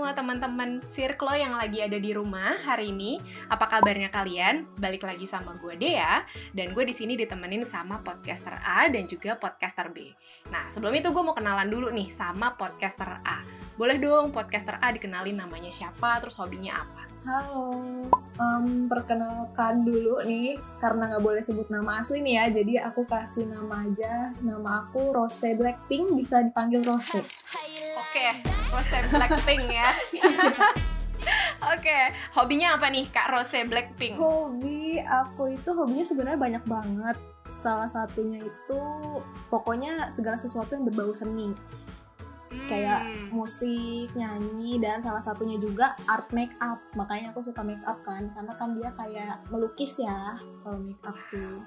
semua teman-teman Circle yang lagi ada di rumah hari ini. Apa kabarnya kalian? Balik lagi sama gue Dea dan gue di sini ditemenin sama podcaster A dan juga podcaster B. Nah, sebelum itu gue mau kenalan dulu nih sama podcaster A. Boleh dong podcaster A dikenalin namanya siapa, terus hobinya apa? Halo, um, perkenalkan dulu nih, karena nggak boleh sebut nama asli nih ya, jadi aku kasih nama aja, nama aku Rose Blackpink, bisa dipanggil Rose. Oke, Rose Blackpink ya. Oke, hobinya apa nih Kak Rose Blackpink? Hobi aku itu hobinya sebenarnya banyak banget. Salah satunya itu pokoknya segala sesuatu yang berbau seni. Hmm, Kayak musik, nyanyi, dan salah satunya juga art make up. Makanya aku suka make up kan, karena kan dia kayak melukis ya kalau make up tuh.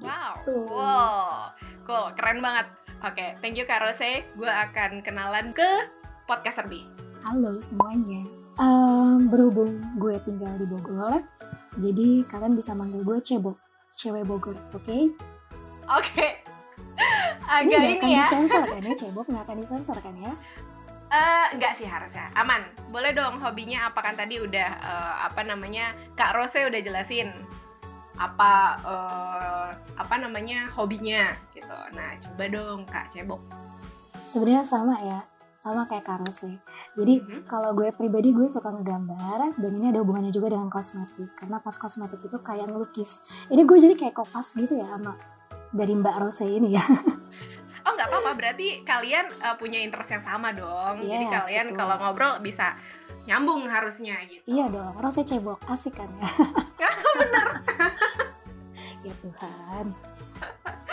Wow, Gitu. wow, cool, keren banget. Oke, thank you Kak Rose. Gue akan kenalan ke podcaster B. Halo semuanya. Em, berhubung gue tinggal di Bogor, jadi kalian bisa manggil gue Cebok, cewek Bogor, oke? Oke, Ini agak ini akan ya. disensor kan ya, Cebok nggak akan disensor kan ya? Eh, enggak sih harusnya aman. Boleh dong hobinya apa kan tadi udah eh, apa namanya Kak Rose udah jelasin apa eh, apa namanya hobinya gitu. Nah coba dong Kak Cebok. Sebenarnya sama ya, sama kayak Karose. Jadi Mhm. kalau gue pribadi gue suka ngegambar dan ini ada hubungannya juga dengan kosmetik karena pas kosmetik itu kayak ngelukis. Ini gue jadi kayak kopas gitu ya sama dari Mbak Rose ini ya. Oh nggak apa-apa berarti kalian eh, punya interest yang sama dong. Jadi Yes, kalian betul. kalau ngobrol bisa nyambung harusnya gitu. Iya dong, Rose Cebok asik kan ya? Bener. ya Tuhan.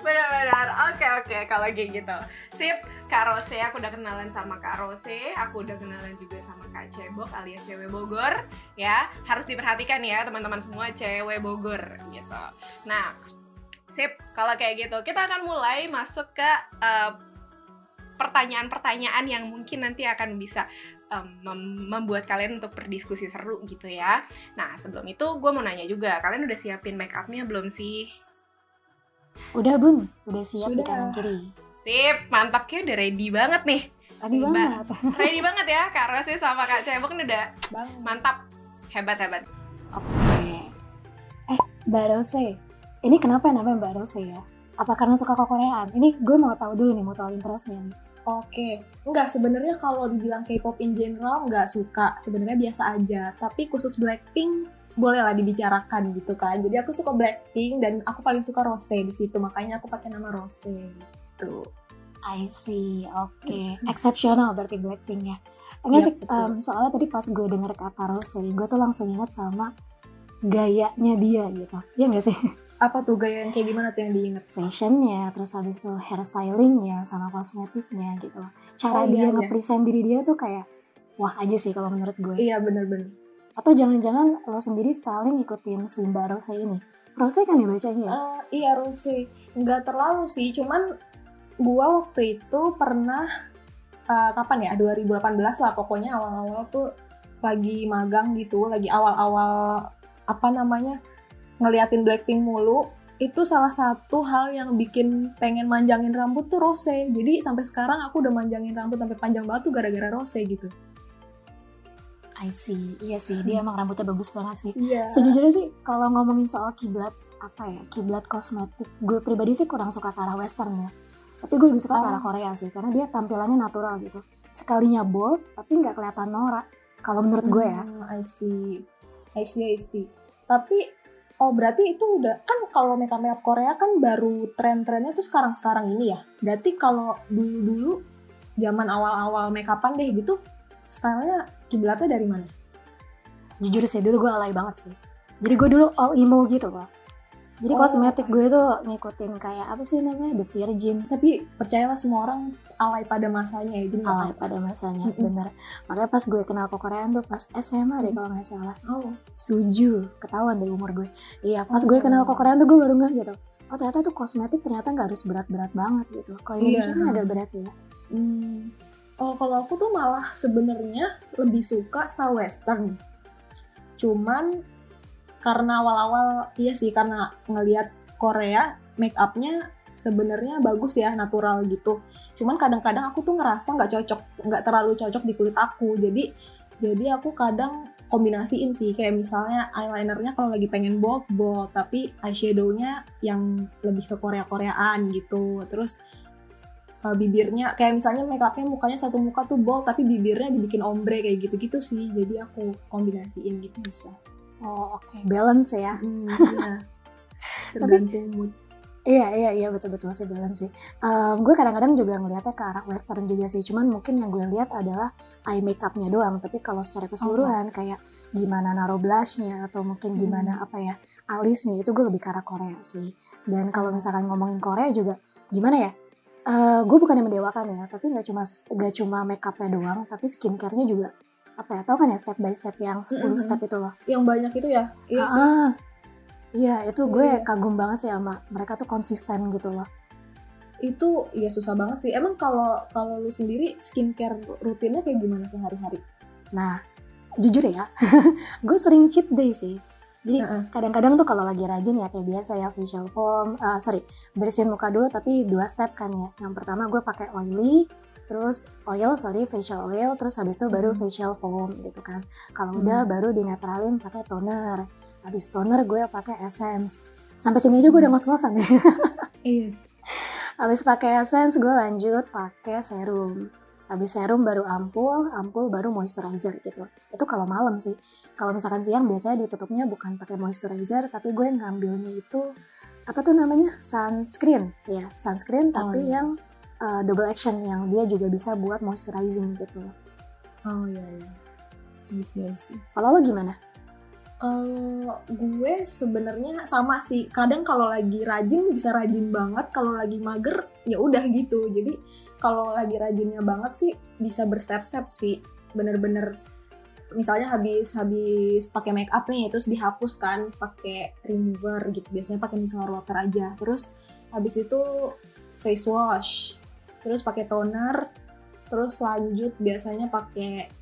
Benar-benar. Oke oke kalau kayak gitu. Sip. Kak Rose, aku udah kenalan sama Kak Rose, aku udah kenalan juga sama Kak Cebok alias cewek Bogor, ya. Harus diperhatikan ya teman-teman semua cewek Bogor gitu. Nah, sip. Kalau kayak gitu, kita akan mulai masuk ke eh, pertanyaan-pertanyaan yang mungkin nanti akan bisa mem- membuat kalian untuk berdiskusi seru gitu ya. Nah, sebelum itu gue mau nanya juga, kalian udah siapin make upnya belum sih? Udah bun, udah siap di Sudah. kanan kiri. Sip, mantap kayak udah ready banget nih. Tadi Mbak. banget. Ready banget ya, Kak Rose sama Kak Cebok nih udah Bang, mantap. Hebat-hebat. Oke. Eh, Mbak Rose. Ini kenapa namanya Mbak Rose ya? Apa karena suka Koreaan? Ini gue mau tahu dulu nih, mau tahu interestnya nih. Oke, enggak sebenarnya kalau dibilang K-pop in general nggak suka, sebenarnya biasa aja. Tapi khusus Blackpink bolehlah dibicarakan gitu kan. Jadi aku suka Blackpink dan aku paling suka Rose di situ, makanya aku pakai nama Rose gitu. I see, oke. Exceptional berarti Blackpink ya. Enggak Iya, sih, betul. em, soalnya tadi pas gue denger kata Rose, gue tuh langsung ingat sama gayanya dia gitu. Iya nggak sih? Apa tuh gaya yang kayak gimana tuh yang diinget? Fashionnya, terus habis itu hairstylingnya, sama kosmetiknya gitu. Cara Oh, iya, dia iya. nge-present diri dia tuh kayak wah aja sih kalau menurut gue. Iya bener-bener. Atau jangan-jangan lo sendiri styling ngikutin si Mbak Rose ini? Rose kan ya bacanya ya? Eh, iya Rose, nggak terlalu sih, cuman gua waktu itu pernah eh, kapan ya 2018 lah pokoknya awal-awal tuh lagi magang gitu, lagi awal-awal apa namanya ngeliatin Blackpink mulu. Itu salah satu hal yang bikin pengen manjangin rambut tuh Rose. Jadi sampai sekarang aku udah manjangin rambut sampai panjang banget tuh gara-gara Rose gitu. I see, iya sih, dia emang rambutnya bagus banget sih. Iya. Sejujurnya sih kalau ngomongin soal kiblat apa ya, kiblat kosmetik, gue pribadi sih kurang suka ke arah western ya. Tapi gue lebih suka ke Oh. arah Korea sih, karena dia tampilannya natural gitu. Sekalinya bold, tapi nggak kelihatan norak. Kalau menurut gue ya. Hmm, I see. I see, I see. Tapi, oh berarti itu udah, kan kalau makeup makeup Korea kan baru tren-trennya tuh sekarang-sekarang ini ya. Berarti kalau dulu-dulu, zaman awal-awal makeupan deh gitu, stylenya kiblatnya dari mana? Jujur sih, dulu gue alay banget sih. Jadi gue dulu all emo gitu loh. Jadi Oh, kosmetik gue tuh ngikutin kayak apa sih namanya, The Virgin. Tapi percayalah semua orang alay pada masanya ya, jadi Alay pada masanya, Mm-mm. bener. Makanya pas gue kenal Koreaan tuh pas SMA deh Mm. kalau nggak salah. Oh, Suju, ketahuan dari umur gue. Iya, pas Oh. gue kenal Koreaan tuh gue baru nggak gitu. Oh ternyata tuh kosmetik ternyata nggak harus berat-berat banget gitu. Kalau Iya. Indonesia kan agak berat ya. Hmm. Oh, kalau aku tuh malah sebenarnya lebih suka style western. Cuman karena awal-awal iya sih karena ngelihat Korea make upnya sebenarnya bagus ya natural gitu. Cuman kadang-kadang aku tuh ngerasa nggak cocok nggak terlalu cocok di kulit aku. Jadi jadi aku kadang kombinasiin sih kayak misalnya eyelinernya kalau lagi pengen bold bold tapi eyeshadownya yang lebih ke Korea Koreaan gitu. Terus uh, bibirnya kayak misalnya makeupnya mukanya satu muka tuh bold tapi bibirnya dibikin ombre kayak gitu gitu sih jadi aku kombinasiin gitu bisa oh oke okay. balance ya hmm, iya. tergantung mood Iya iya iya betul betul sih balance sih. Um, gue kadang-kadang juga ngeliatnya ke arah western juga sih. Cuman mungkin yang gue lihat adalah eye makeupnya doang. Tapi kalau secara keseluruhan oh. kayak gimana naruh blushnya atau mungkin gimana hmm. apa ya alisnya itu gue lebih ke arah Korea sih. Dan kalau misalkan ngomongin Korea juga gimana ya? Uh, gue bukan yang mendewakan ya, tapi nggak cuma nggak cuma makeupnya doang, tapi skincare-nya juga apa ya? Tau kan ya step by step yang 10 mm -hmm. step itu loh. Yang banyak itu ya? Iya ah, Iya, itu gue iya. kagum banget sih sama mereka tuh konsisten gitu loh. Itu ya susah banget sih. Emang kalau kalau lu sendiri skincare rutinnya kayak gimana sehari-hari? Nah, jujur ya, gue sering cheat day sih. Jadi kadang-kadang tuh kalau lagi rajin ya kayak biasa ya facial foam, uh, sorry bersihin muka dulu tapi dua step kan ya. Yang pertama gue pakai oily, terus oil sorry facial oil terus habis itu baru hmm. facial foam gitu kan kalau hmm. udah baru dinetralin pakai toner habis toner gue pakai essence sampai sini aja gue udah hmm. ngos-ngosan ya iya habis pakai essence gue lanjut pakai serum habis serum baru ampul ampul baru moisturizer gitu itu kalau malam sih kalau misalkan siang biasanya ditutupnya bukan pakai moisturizer tapi gue ngambilnya itu apa tuh namanya sunscreen ya sunscreen tapi oh, iya. yang uh, double action yang dia juga bisa buat moisturizing gitu. Oh iya iya. Iya sih. Kalau lo gimana? Kalau gue sebenarnya sama sih. Kadang kalau lagi rajin bisa rajin banget, kalau lagi mager ya udah gitu. Jadi kalau lagi rajinnya banget sih bisa berstep-step sih. Bener-bener misalnya habis habis pakai make up nih terus dihapus kan pakai remover gitu. Biasanya pakai micellar water aja. Terus habis itu face wash terus pakai toner terus lanjut biasanya pakai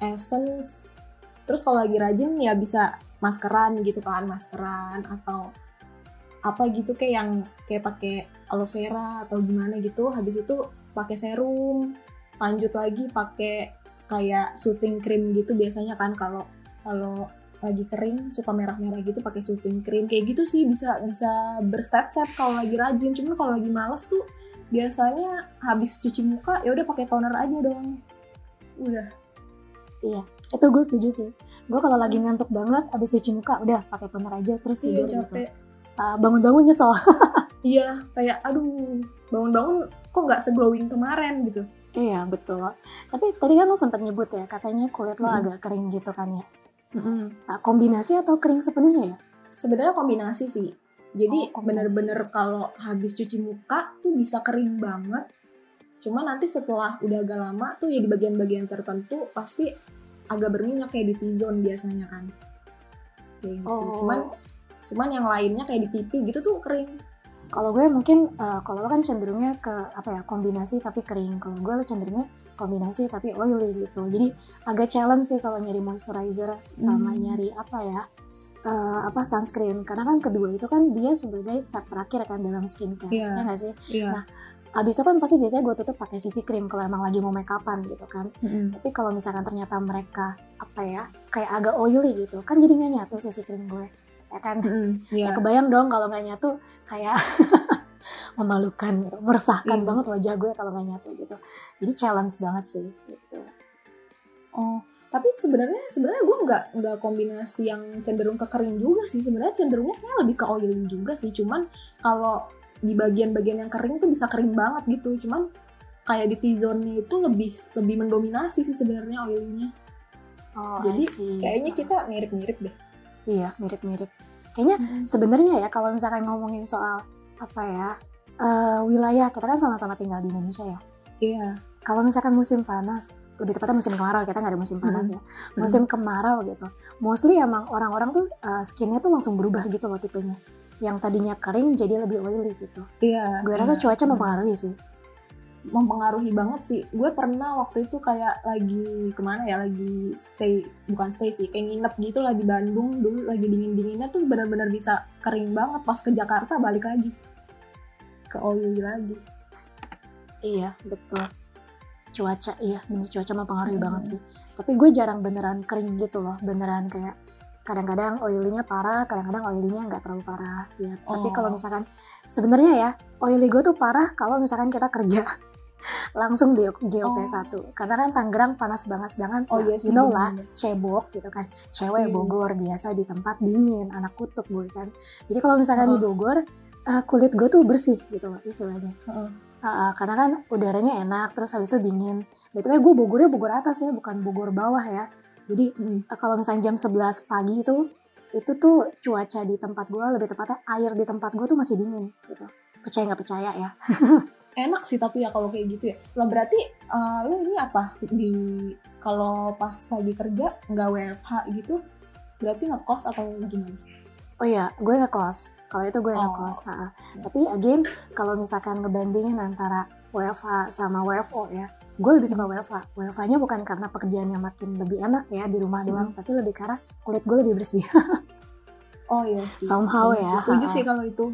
essence. Terus kalau lagi rajin ya bisa maskeran gitu kan maskeran atau apa gitu kayak yang kayak pakai aloe vera atau gimana gitu. Habis itu pakai serum lanjut lagi pakai kayak soothing cream gitu biasanya kan. Kalau kalau lagi kering suka merah-merah gitu pakai soothing cream. Kayak gitu sih bisa bisa berstep-step kalau lagi rajin. Cuman kalau lagi males tuh biasanya habis cuci muka ya udah pakai toner aja dong. Udah. Iya itu gue setuju sih. Gue kalau lagi ngantuk banget habis cuci muka udah pakai toner aja terus iya, tidur iya, gitu uh, bangun-bangun nyesel iya kayak aduh bangun-bangun kok nggak seglowing kemarin gitu iya betul tapi tadi kan lo sempat nyebut ya katanya kulit lo hmm. agak kering gitu kan ya hmm. nah, kombinasi atau kering sepenuhnya ya sebenarnya kombinasi sih jadi oh, bener-bener kalau habis cuci muka tuh bisa kering banget. Cuma nanti setelah udah agak lama tuh ya di bagian-bagian tertentu pasti agak berminyak kayak di T-zone biasanya kan. Kayak gitu. Oh. Cuman cuman yang lainnya kayak di pipi gitu tuh kering. Kalau gue mungkin uh, kalau lo kan cenderungnya ke apa ya kombinasi tapi kering. Kalau gue lo cenderungnya kombinasi tapi oily gitu. Jadi agak challenge sih kalau nyari moisturizer sama hmm. nyari apa ya uh, apa sunscreen karena kan kedua itu kan dia sebagai step terakhir kan dalam skincare yeah. ya nggak sih yeah. nah abis itu kan pasti biasanya gue tutup pakai sisi krim kalau emang lagi mau make upan gitu kan mm-hmm. tapi kalau misalkan ternyata mereka apa ya kayak agak oily gitu kan jadi nggak nyatu sisi krim gue ya kan? Mm-hmm. yeah. ya kebayang dong kalau nggak nyatu kayak memalukan gitu meresahkan mm. banget wajah gue kalau nggak nyatu gitu. Jadi challenge banget sih gitu. Oh tapi sebenarnya sebenarnya gue nggak nggak kombinasi yang cenderung ke kering juga sih. Sebenarnya cenderungnya kayak lebih ke oily juga sih. Cuman kalau di bagian-bagian yang kering tuh bisa kering banget gitu. Cuman kayak di T-zone itu lebih lebih mendominasi sih sebenarnya oilynya. Oh, jadi kayaknya kita mirip-mirip deh iya mirip-mirip. Kayaknya hmm. sebenarnya ya kalau misalkan ngomongin soal apa ya uh, wilayah kita kan sama-sama tinggal di Indonesia ya. Iya. Kalau misalkan musim panas lebih tepatnya musim kemarau kita nggak ada musim panas hmm. ya musim hmm. kemarau gitu. Mostly emang orang-orang tuh uh, skinnya tuh langsung berubah gitu loh tipenya. Yang tadinya kering jadi lebih oily gitu. Iya gue rasa cuaca mempengaruhi sih mempengaruhi banget sih gue pernah waktu itu kayak lagi ke mana ya lagi stay bukan stay sih kayak nginep gitu lah di Bandung dulu lagi dingin dinginnya tuh benar-benar bisa kering banget pas ke Jakarta balik lagi ke oily lagi Iya, betul. Cuaca, iya, bener cuaca mempengaruhi Hmm. banget sih. Tapi gue jarang beneran kering gitu loh, beneran kayak kadang-kadang oily-nya parah, kadang-kadang oily-nya nggak terlalu parah. Ya, tapi Oh. kalau misalkan sebenarnya ya oily gue tuh parah kalau misalkan kita kerja langsung di GOP Oh. 1 karena kan Tangerang panas banget sedangkan oh ya, iya you know lah cebok gitu kan. Cewek Iya. Bogor biasa di tempat dingin anak kutub gue kan. Jadi kalau misalkan di Heeh. Bogor eh, kulit gue tuh bersih gitu loh istilahnya. Heeh. Ah, ah, karena kan udaranya enak terus habis itu dingin. Btw gue Bogornya Bogor atas ya bukan Bogor bawah ya. Jadi eh, kalau misalnya jam 11 pagi itu itu tuh cuaca di tempat gue lebih tepatnya air di tempat gue tuh masih dingin gitu. Percaya nggak percaya ya enak sih tapi ya kalau kayak gitu ya. Lah berarti eh, lu ini apa? Di kalau pas lagi kerja nggak WFH gitu berarti ngekos atau gimana? Oh iya gue ngekos. Kalau itu gue Oh. ngekos ah, ah. Ya. tapi again kalau misalkan ngebandingin antara WFH sama WFO ya gue lebih suka WFH WFH-nya bukan karena pekerjaannya makin lebih enak ya di rumah doang tapi lebih karena kulit gue lebih bersih. Oh iya sih. Somehow Iya ya. setuju sih kalau itu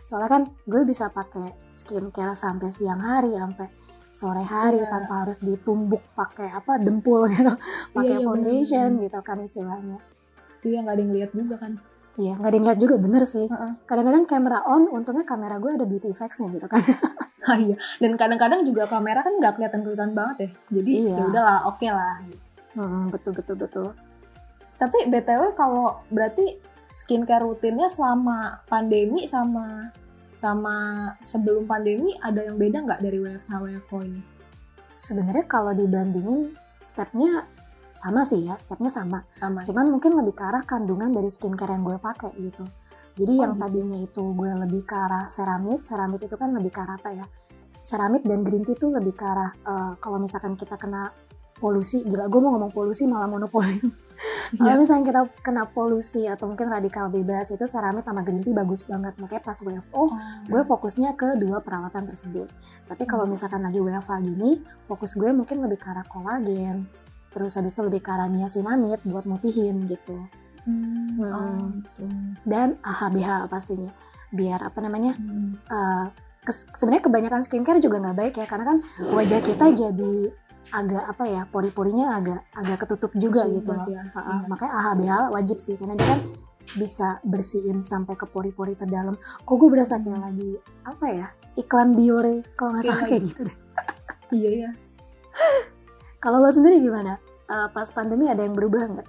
soalnya kan gue bisa pakai skincare sampai siang hari sampai sore hari Iya. tanpa harus ditumbuk pakai apa dempul gitu. Pakai iya, foundation bener-bener. gitu kan istilahnya. Iya nggak ada yang lihat juga kan. Iya nggak ada yang lihat juga bener sih. Heeh. kadang-kadang kamera on untungnya kamera gue ada beauty effects-nya gitu kan. Ah, iya. Dan kadang-kadang juga kamera kan nggak kelihatan kelihatan banget ya. Jadi Iya. ya udahlah oke lah. Hmm, betul betul betul. Tapi btw kalau berarti skincare rutinnya selama pandemi sama sama sebelum pandemi ada yang beda nggak dari WFH WFO ini? Sebenarnya kalau dibandingin stepnya sama sih ya stepnya sama. Sama ya? cuman mungkin lebih ke arah kandungan dari skincare yang gue pakai gitu. Jadi Oh, yang gitu. tadinya itu gue lebih ke arah ceramid ceramid itu kan lebih ke arah apa ya? Ceramid dan green tea itu lebih ke arah eh, kalau misalkan kita kena polusi gila gue mau ngomong polusi malah monopoli kalau Iya. misalnya kita kena polusi atau mungkin radikal bebas itu ceramid sama green tea bagus banget makanya pas WFO Oh, gue fokusnya ke dua perawatan tersebut. Tapi kalau Hmm. misalkan lagi WFA gini, fokus gue mungkin lebih ke arah kolagen, terus habis itu lebih ke arah niacinamide buat mutihin gitu. Hmm, oh, Hmm. gitu. Dan AHBH pastinya, biar apa namanya, Hmm. kes- sebenarnya kebanyakan skincare juga nggak baik ya, karena kan wajah kita jadi agak apa ya, pori-porinya agak agak ketutup juga gitu loh. ya. Iya. Makanya AHBH wajib sih, karena dia kan bisa bersihin sampai ke pori-pori terdalam. Kok gue berasa kayak lagi apa ya iklan Biore kalau nggak Kayak salah kayak lagi- gitu deh. Iya ya. Kalau lo sendiri gimana? Eh, pas pandemi ada yang berubah nggak?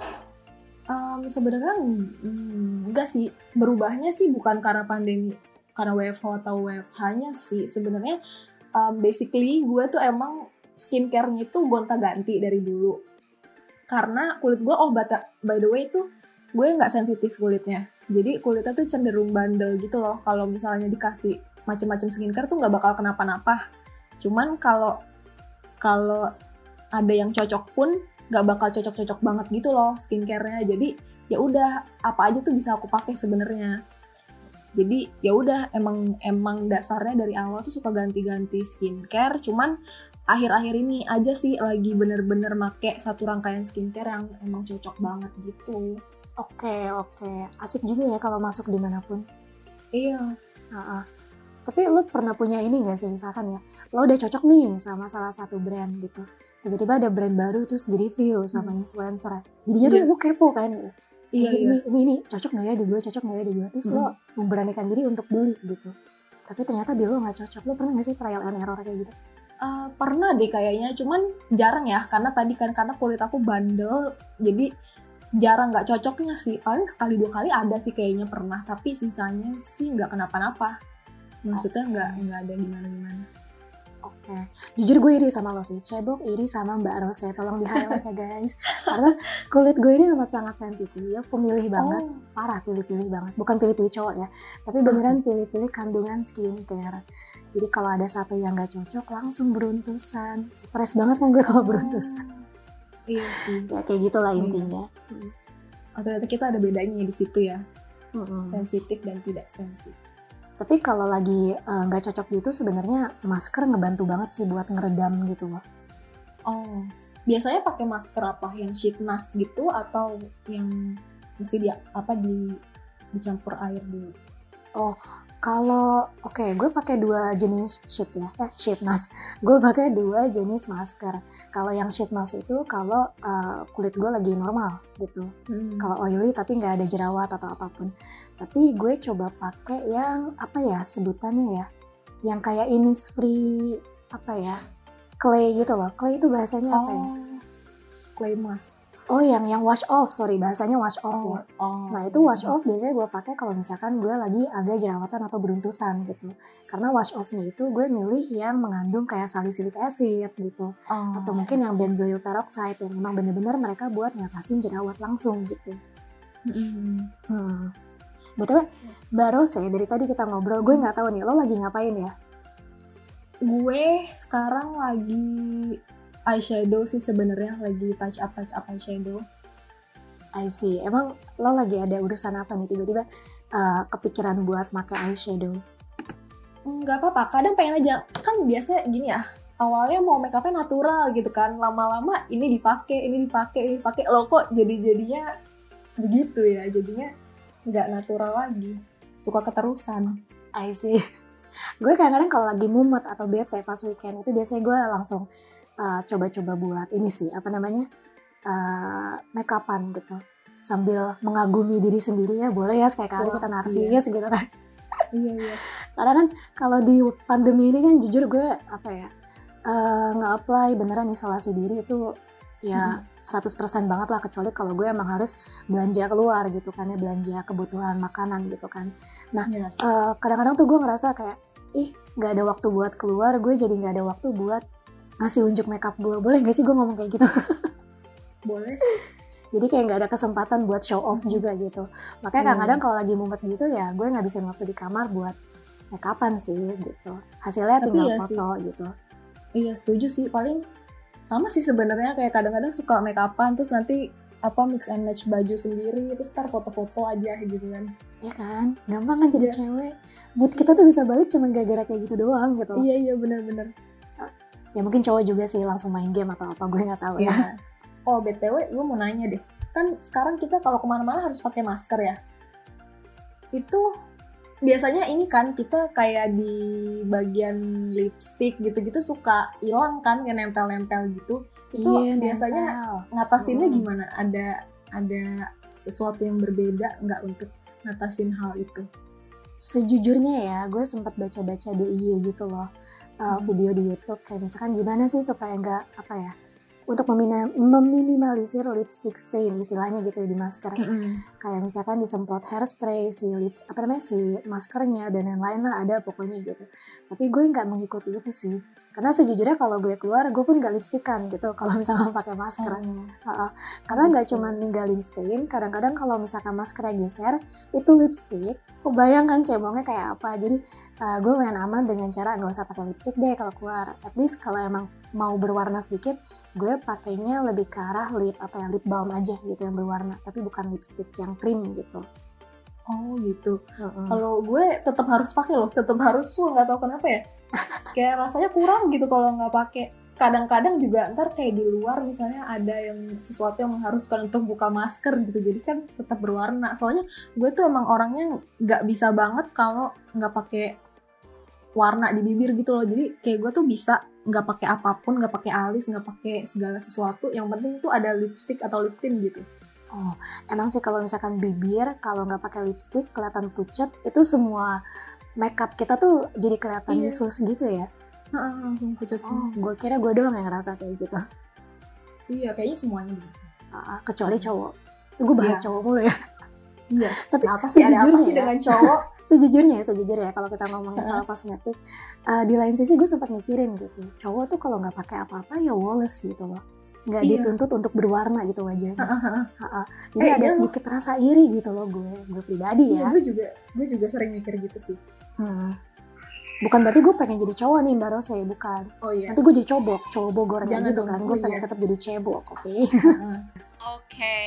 Em, sebenarnya mm, enggak sih berubahnya sih bukan karena pandemi karena WFH atau WFH-nya sih sebenarnya em, basically gue tuh emang skincare-nya itu gonta-ganti dari dulu. Karena kulit gue oh bata by the way itu gue nggak sensitif kulitnya. Jadi kulitnya tuh cenderung bandel gitu loh. Kalau misalnya dikasih macam-macam skincare tuh nggak bakal kenapa-napa. Cuman kalau kalau ada yang cocok pun nggak bakal cocok-cocok banget gitu loh skincare-nya. Jadi ya udah apa aja tuh bisa aku pakai sebenarnya. Jadi ya udah emang emang dasarnya dari awal tuh suka ganti-ganti skincare. Cuman akhir-akhir ini aja sih lagi bener-bener make satu rangkaian skincare yang emang cocok banget gitu Oke oke, asik juga ya kalau masuk di mana pun. iya Ha-ha. Tapi lo pernah punya ini gak sih misalkan ya, lo udah cocok nih sama salah satu brand gitu. Tiba-tiba ada brand baru terus di review sama influencer. Jadinya tuh Iya. lo kepo kan gitu. iya iya ini, ini, ini cocok gak ya di gue, cocok gak ya di gue. Terus lo memberanikan diri untuk beli gitu. Tapi ternyata di lo gak cocok. Lo pernah gak sih trial and error kayak gitu? Eh, pernah deh kayaknya cuman jarang ya karena tadi kan karena kulit aku bandel jadi jarang nggak cocoknya sih. Paling sekali dua kali ada sih kayaknya pernah tapi sisanya sih nggak kenapa-napa. Maksudnya nggak nggak ada gimana-gimana Oke, jujur gue iri sama lo sih. Cebok iri sama Mbak Rose. Tolong di highlight ya guys. Karena kulit gue ini amat sangat sensitif, pemilih banget. oh. Parah pilih-pilih banget. Bukan pilih-pilih cowok ya. Tapi beneran pilih-pilih kandungan skincare. Jadi kalau ada satu yang gak cocok langsung beruntusan. Stres banget kan gue kalau beruntusan. Iya sih. Ya kayak gitulah Iya. intinya. Oh, ternyata kita ada bedanya ya di situ ya. Mm-mm. sensitif dan tidak sensitif tapi kalau lagi eh, nggak cocok gitu sebenarnya masker ngebantu banget sih buat ngeredam gitu loh oh biasanya pakai masker apa yang sheet mask gitu atau yang mesti dia apa di dicampur air dulu Kalau oke, gue pakai dua jenis sheet ya, eh sheet mask. Gue pakai dua jenis masker. Kalau yang sheet mask itu kalau uh, kulit gue lagi normal gitu. Hmm. Kalau oily tapi nggak ada jerawat atau apa pun. Tapi gue coba pakai yang apa ya sebutannya ya, yang kayak Innisfree apa ya, clay gitu loh. Clay itu bahasanya apa ya? Oh, clay mask. Oh, yang yang wash off, sorry bahasanya wash off ya. oh. Nah itu wash off biasanya gue pakai kalau misalkan gue lagi agak jerawatan atau beruntusan gitu. Karena wash offnya itu gue milih yang mengandung kayak salicylic acid gitu. Oh, Atau mungkin yang benzoyl peroxide yang memang bener-bener mereka buat ngatasin jerawat langsung gitu. Mm-mm. Hmm. Betul Mbak Rose dari tadi kita ngobrol, gue nggak tahu nih lo lagi ngapain ya? Gue sekarang lagi eyeshadow sih sebenarnya lagi touch up touch up eyeshadow. I see. Emang lo lagi ada urusan apa nih tiba-tiba uh, kepikiran buat pakai eyeshadow? Nggak apa-apa, kadang pengen aja. Kan biasa gini ya, awalnya mau make upnya natural gitu kan, lama-lama ini dipakai, ini dipakai, ini dipakai. Lo kok jadi-jadinya begitu ya, jadinya nggak natural lagi. Suka keterusan. I see. gue kadang-kadang kalau lagi mumet atau bete pas weekend itu biasanya gue langsung uh, coba-coba buat ini sih apa namanya uh, make upan gitu sambil mengagumi diri sendiri ya boleh ya sekali-kali Wah, kita narsis gitu kan Iya, iya. karena kan kalau di pandemi ini kan jujur gue apa ya uh, nge-apply beneran isolasi diri itu ya 100% banget lah kecuali kalau gue emang harus belanja keluar gitu kan ya belanja kebutuhan makanan gitu kan. Iya. Eh, kadang-kadang tuh gue ngerasa kayak ih nggak ada waktu buat keluar gue jadi nggak ada waktu buat ngasih unjuk makeup gue. Boleh gak sih gue ngomong kayak gitu? Boleh. jadi kayak nggak ada kesempatan buat show off juga gitu. Makanya Iya. kadang-kadang kalau lagi mumet gitu ya gue ngabisin waktu di kamar buat make upan sih gitu. Hasilnya Tapi tinggal iya foto gitu. Iya setuju sih. Paling sama sih sebenarnya kayak kadang-kadang suka make upan terus nanti apa mix and match baju sendiri terus ntar foto-foto aja gitu kan. ya kan gampang kan jadi Iya. cewek mood kita tuh bisa balik cuma gara-gara kayak gitu doang gitu Iya iya benar-benar. ya mungkin cowok juga sih langsung main game atau apa gue nggak tahu ya Iya. Oh btw gue mau nanya deh kan sekarang kita kalau ke mana-mana harus pakai masker ya. Itu biasanya ini kan kita kayak di bagian lipstick gitu-gitu suka hilang kan kayak nempel-nempel gitu. Itu Iya, biasanya nempel. ngatasinnya Hmm. gimana? Ada ada sesuatu yang berbeda nggak untuk ngatasin hal itu? Sejujurnya ya, gue sempat baca-baca di IG gitu loh, uh, Hmm. video di YouTube kayak misalkan gimana sih supaya nggak apa ya, untuk memina- meminimalisir lipstick stain istilahnya gitu ya di masker. Kayak misalkan disemprot hairspray si lips apa namanya si maskernya dan lain-lain lah ada pokoknya gitu. Tapi gue nggak mengikuti itu sih. Karena sejujurnya kalau gue keluar gue pun nggak lipstikan gitu kalau misalkan pakai masker. Ha-ha. Karena nggak cuma ninggalin stain, kadang-kadang kalau misalkan maskernya geser, itu lipstick, kebayangkan cebongnya kayak apa. Jadi uh, gue main aman dengan cara nggak usah pakai lipstick deh kalau keluar. At least kalau emang mau berwarna sedikit, gue pakainya lebih ke arah lip apa ya lip balm aja gitu yang berwarna, tapi bukan lipstick yang cream gitu. Oh gitu. Mm-mm. Kalau gue tetap harus pakai loh, tetap harus full nggak tahu kenapa ya. kayak rasanya kurang gitu kalau nggak pakai. Kadang-kadang juga ntar kayak di luar misalnya ada yang sesuatu yang mengharuskan untuk buka masker gitu, jadi kan tetap berwarna. Soalnya gue tuh emang orangnya nggak bisa banget kalau nggak pakai warna di bibir gitu loh. Jadi kayak gue tuh bisa nggak pakai apa pun, nggak pakai alis, nggak pakai segala sesuatu. Yang penting tuh ada lipstick atau lip tint gitu. Oh, emang sih kalau misalkan bibir kalau nggak pakai lipstick kelihatan pucat, itu semua makeup kita tuh jadi kelihatan Iya. useless gitu ya. Heeh, langsung pucat Oh, semua. gue kira gue doang yang ngerasa kayak gitu. Iya, kayaknya semuanya gitu. Ah, kecuali cowok. Gue bahas Iya. cowok mulu ya. Iya. Tapi apa sih ada apa sih ya, dengan cowok? Sejujurnya ya, sejujurnya ya kalau kita ngomongin soal kosmetik, uh, di lain sisi gue sempat mikirin gitu, cowok tuh kalau nggak pakai apa-apa ya woles gitu loh, nggak Iya. dituntut untuk berwarna gitu wajahnya. Ha-ha. Jadi Eh, ada iya loh. sedikit rasa iri gitu loh gue, gue pribadi Iya, ya. gue juga gue juga sering mikir gitu sih. Hmm. Bukan berarti gue pengen jadi cowok nih Mbak Rose, bukan. Oh iya. Nanti gue jadi cobok, cowok Bogor Jangan gitu dong, kan. Gue iya. pengen tetap jadi cebok, oke? Oke,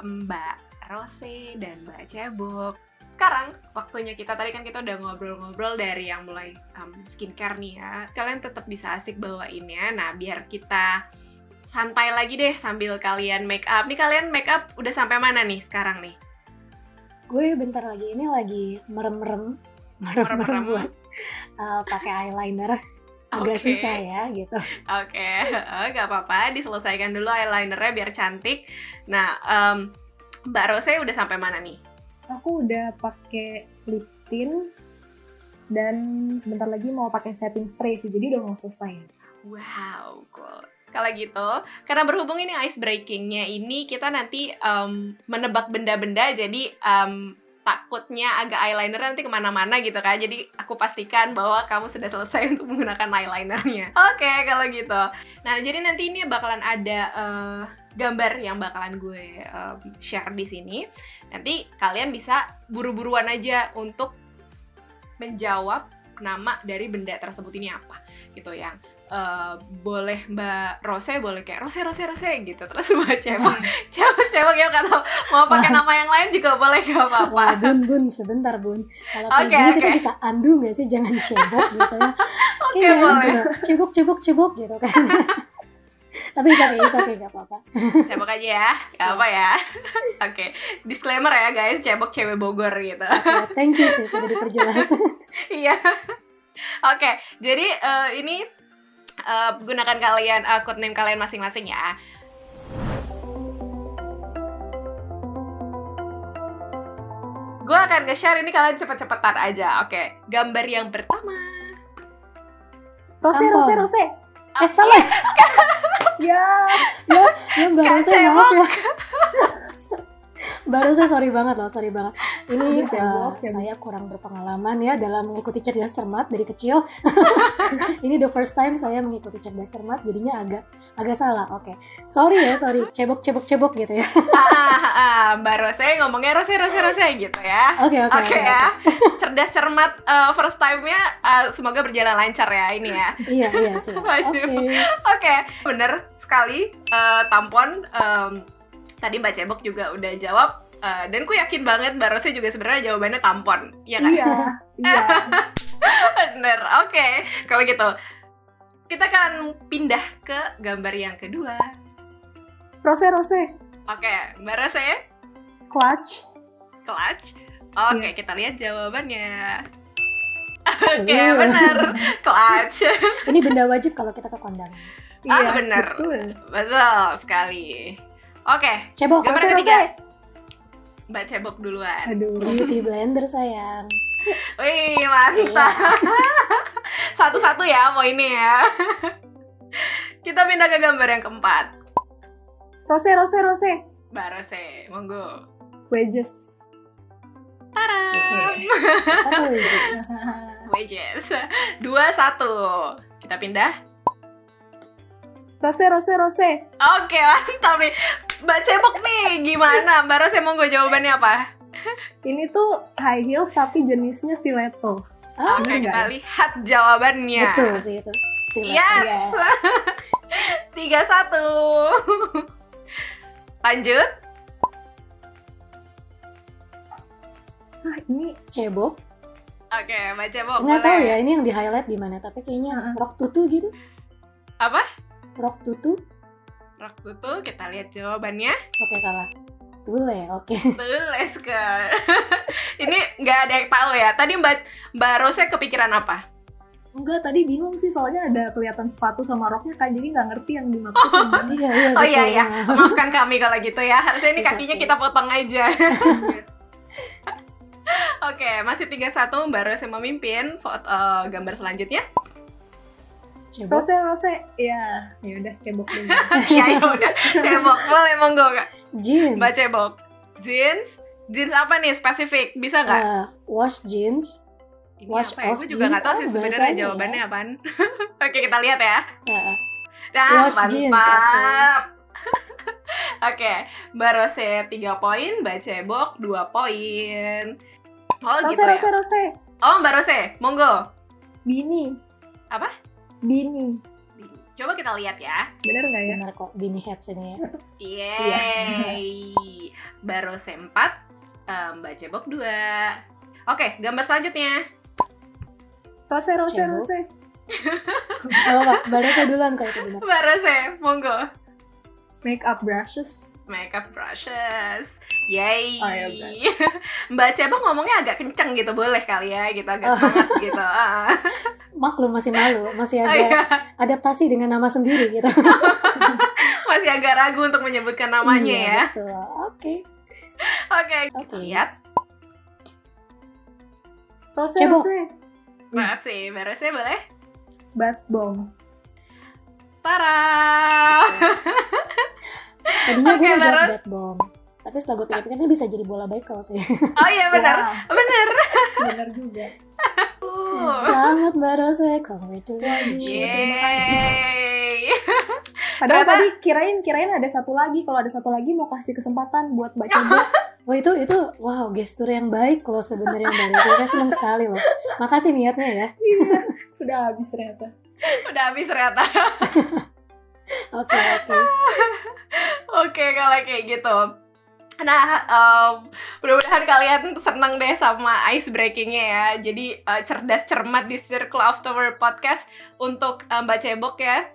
Mbak Rose dan Mbak Cebok. Sekarang waktunya kita tadi kan kita udah ngobrol-ngobrol dari yang mulai um, skincare nih ya. Kalian tetap bisa asik bawainnya. Nah, biar kita santai lagi deh sambil kalian make up. Nih kalian make up udah sampai mana nih sekarang nih? gue bentar lagi ini lagi merem-merem merem-merem buat uh, pakai eyeliner agak Oke. susah ya gitu. Oke, eh, nggak apa-apa, diselesaikan dulu eyelinernya biar cantik. Nah, em, Mbak Rose udah sampai mana nih? Aku udah pakai lip tint dan sebentar lagi mau pakai setting spray sih, jadi udah mau selesai. Wow, cool. Kalau gitu, karena berhubung ini ice breakingnya ini kita nanti em, menebak benda-benda, jadi em, takutnya agak eyeliner nanti ke mana-mana gitu kan. Jadi aku pastikan bahwa kamu sudah selesai untuk menggunakan eyelinernya. Oke, kalau gitu. Nah, jadi nanti ini bakalan ada eh, gambar yang bakalan gue em, share di sini. Nanti kalian bisa buru-buruan aja untuk menjawab nama dari benda tersebut ini apa gitu yang eh, boleh Mbak Rose boleh kayak Rose Rose Rose gitu terus Mbak Cebok Cebok Cebok ya atau mau pakai nama yang lain juga boleh gak apa-apa Wah, bun bun sebentar bun. Kalau kayak Oke, gini kita oke. bisa andu nggak sih jangan cebok gitu ya? Oke, Kayak boleh. gitu. Cebok cebok cebok gitu kan. Tapi bisa oke, bisa oke nggak apa-apa. Cebok aja ya gak apa ya oke disclaimer ya guys Cebok cewek Bogor gitu Oke, thank you sih sudah diperjelas. Iya. Oke, jadi eh, ini eh, gunakan kalian uh, code name kalian masing-masing ya. Gue akan nge-share ini kalian cepet-cepetan aja. Oke, gambar yang pertama. Rose. Rose, Rose. eh salah Ya, ya, ya Mbak Cebok. maaf ya. Mbak Rosa sorry banget loh, sorry banget. Ini cebok. saya kurang berpengalaman ya dalam mengikuti cerdas cermat dari kecil. Ini the first time saya mengikuti cerdas cermat, jadinya agak agak salah. Oke, sorry ya, sorry. Cebok cebok cebok gitu ya. ah, ah, ah, Mbak Rose ngomongnya Rose, Rose, Rose gitu ya. Oke oke Oke ya, cerdas cermat eh, first time-nya eh, semoga berjalan lancar ya ini ya. Iya iya sih. Oke. Masih. Oke, bener sekali eh, tampon. em, tadi Mbak Cebok juga udah jawab. eh, dan ku yakin banget Mbak Rose juga sebenarnya jawabannya tampon. Iya kan? iya, iya. Bener. Oke, kalau gitu kita akan pindah ke gambar yang kedua. Rose, Rose. Oke, Mbak Rose, Clutch. clutch. Oke, Iya. kita lihat jawabannya. Oke, Iya. bener. Clutch. Ini benda wajib kalau kita ke kondangan. Ah, Iya, bener. Betul. Betul sekali. Oke, Cebok. Gambar ketiga. Rose. Mbak Cebok duluan. Aduh. Beauty blender sayang. Wih, mantap. Satu-satu ya poinnya ya. Kita pindah ke gambar yang keempat. Rose, Rose, Rose. Mbak Rose, monggo. Wedges. Tara. Apa wedges? Wedges. Dua satu. Kita pindah. Rose, Rose, Rose. Oke, mantap nih. Mbak Cebok nih, gimana? Mbak Rose monggo jawabannya apa? Ini tuh high heels tapi jenisnya stiletto. Ah, Oke, enggak kita lihat jawabannya. betul sih itu. Stiletto. Yes. Iya. Tiga satu. Lanjut. Ah, ini Cebok. Oke, Mbak Cebok Nggak tahu ya ini yang di highlight di mana, tapi kayaknya Heeh. rok tutu gitu. Apa? Rok tutu. Rok tutu, kita lihat jawabannya. Oke salah. Tule, oke. Tulis ke. Ini nggak ada yang tahu ya. Tadi Mbak Mbak Rose kepikiran apa? enggak tadi bingung sih soalnya ada kelihatan sepatu sama roknya kan jadi nggak ngerti yang dimaksud mana. Iya, iya, Oh iya betul. ya, maafkan kami kalau gitu ya. Harusnya ini kakinya okay. kita potong aja. Oke, masih 3-1 Mbak Rose memimpin foto eh, gambar selanjutnya. Cebok. Rose, Rose. Ya, ya udah cebok dulu. Iya, ya udah. Cebok, boleh monggo Kak. Jeans. Mbak Cebok. Jeans? Jeans apa nih spesifik? Bisa nggak? Eh, wash jeans. Ini wash apa ya? Gue juga nggak tahu jeans sih apa sebenarnya bahasanya jawabannya ya? apaan. Oke, kita lihat ya. Eh, Nah, Wash jeans, mantap. Oke, Mbak Rose 3 poin, Mbak Cebok 2 poin. Oh, Rose, gitu ya. Rose, Rose. Oh, Mbak Rose, monggo. Bini. Apa? Bini. Coba kita lihat ya. Bener nggak ya? benar kok Bini Heads ini ya. Yeay. Rose 4, eh, Mbak Cebok 2. Oke, gambar selanjutnya. Rose, Rose, Cebok. Rose. Apa-apa, Mbak Rosa duluan kalau itu benar. Mbak Rose, monggo. Makeup brushes. makeup brushes. Yay. Oh, ya, Mbak Cebok ngomongnya agak kenceng gitu, boleh kali ya gitu, agak Oh. semangat gitu. Ah. Maklum masih malu, masih Oh, ada iya. adaptasi dengan nama sendiri gitu. Masih agak ragu untuk menyebutkan namanya Iya, ya. Betul. Oke. Oke, Oke. lihat. Rose, Cebok. rose. Masih, beresnya boleh? Bath bomb. Tara. Tadinya gue Oke, udah Baros. bad bomb. Tapi setelah gue pikir-pikir ini bisa jadi bola bekel sih. Oh iya benar, Ya, benar. bener juga. Uh. Selamat Mbak Rose, congratulations. Yeay. Padahal tadi kirain kirain ada satu lagi. Kalau ada satu lagi mau kasih kesempatan buat baca buku. Wah itu itu wow gestur yang baik loh sebenarnya Mbak Rose. Saya senang sekali loh. Makasih niatnya ya. Iya, udah habis ternyata. Udah habis ternyata. Oke oke. Oke, kalau kayak gitu. Nah, em, mudah-mudahan kalian seneng deh sama ice breakingnya ya. Jadi eh, cerdas cermat di Circle of Tower Podcast untuk eh, Mbak Cebok ya.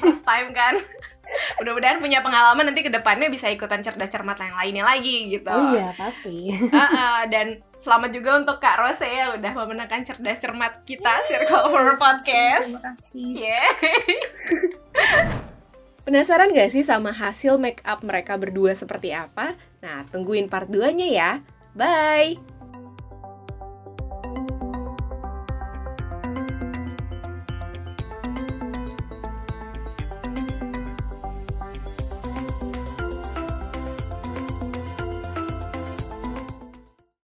First time kan. mudah-mudahan punya pengalaman nanti ke depannya bisa ikutan cerdas cermat yang lainnya lagi gitu. Oh iya pasti. Ah, ah, dan selamat juga untuk Kak Rose ya udah memenangkan cerdas cermat kita Circle of Tower Podcast. Terima kasih. Yeay. Penasaran gak sih sama hasil make up mereka berdua seperti apa? Nah, tungguin part 2-nya ya. Bye!